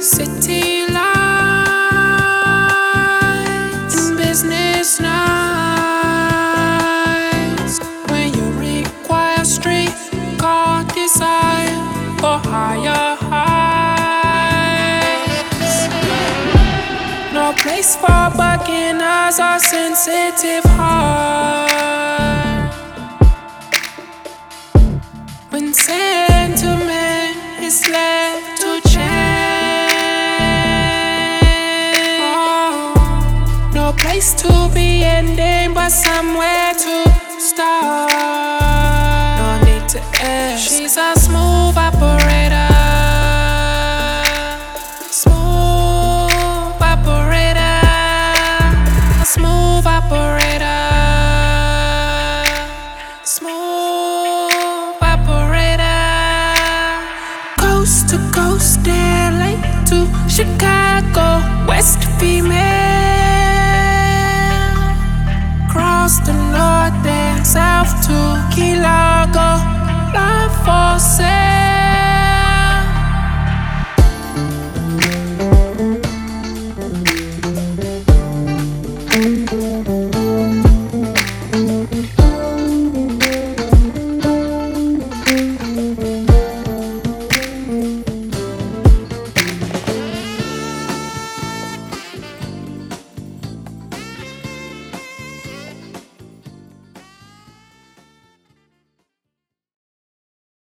City lights, business nights. When you require strength, God desire for higher. No place for bucking as our sensitive heart. Place to be ending, but somewhere to start. No need to ask. She's a smooth operator. Smooth operator. A smooth operator. Smooth operator. Coast to coast, LA to Chicago. West The north and south to Key Largo.